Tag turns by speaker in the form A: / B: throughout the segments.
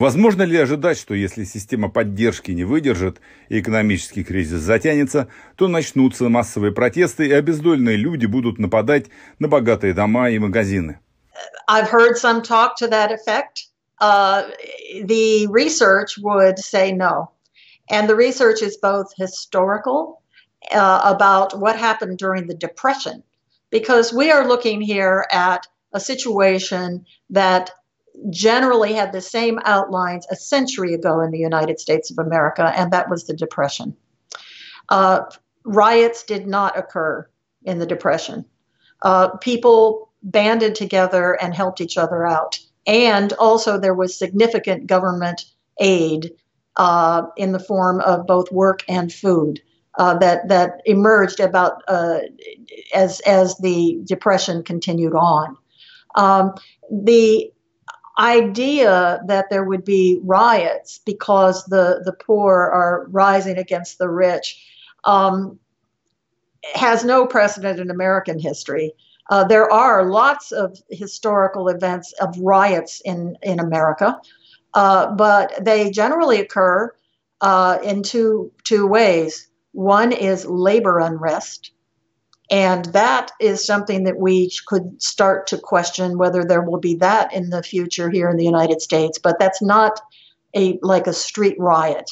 A: Возможно ли ожидать, что если система поддержки не выдержит и экономический кризис затянется, то начнутся массовые протесты и обездоленные люди будут нападать на богатые дома и магазины?
B: I've heard some talk to that effect. Uh, the research would say no. And the research is both historical uh, about what happened during the Depression, because we are looking here at a situation that generally had the same outlines a century ago in the United States of America, and that was the Depression. Uh, riots did not occur in the Depression. Uh, people banded together and helped each other out. And also, there was significant government aid uh, in the form of both work and food. Uh, that that emerged about uh, as as the depression continued on. Um, the idea that there would be riots because the, the poor are rising against the rich um, has no precedent in American history. Uh, there are lots of historical events of riots in, in America, uh, but they generally occur uh, in two, two ways. One is labor unrest, and that is something that we could start to question whether there will be that in the future here in the United States. But that's not a like a street riot.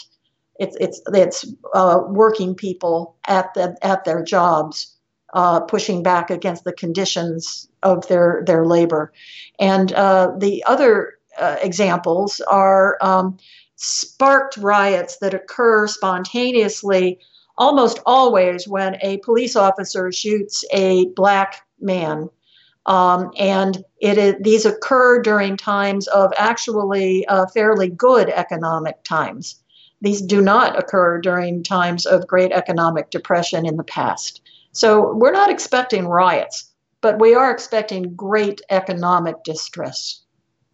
B: It's it's it's uh, working people at the at their jobs uh, pushing back against the conditions of their their labor, and uh, the other uh, examples are um, sparked riots that occur spontaneously almost always when a police officer shoots a black man. Um, and it is, these occur during times of actually uh, fairly good economic times. These do not occur during times of great economic depression in the past. So we're not expecting riots, but we are expecting great economic distress.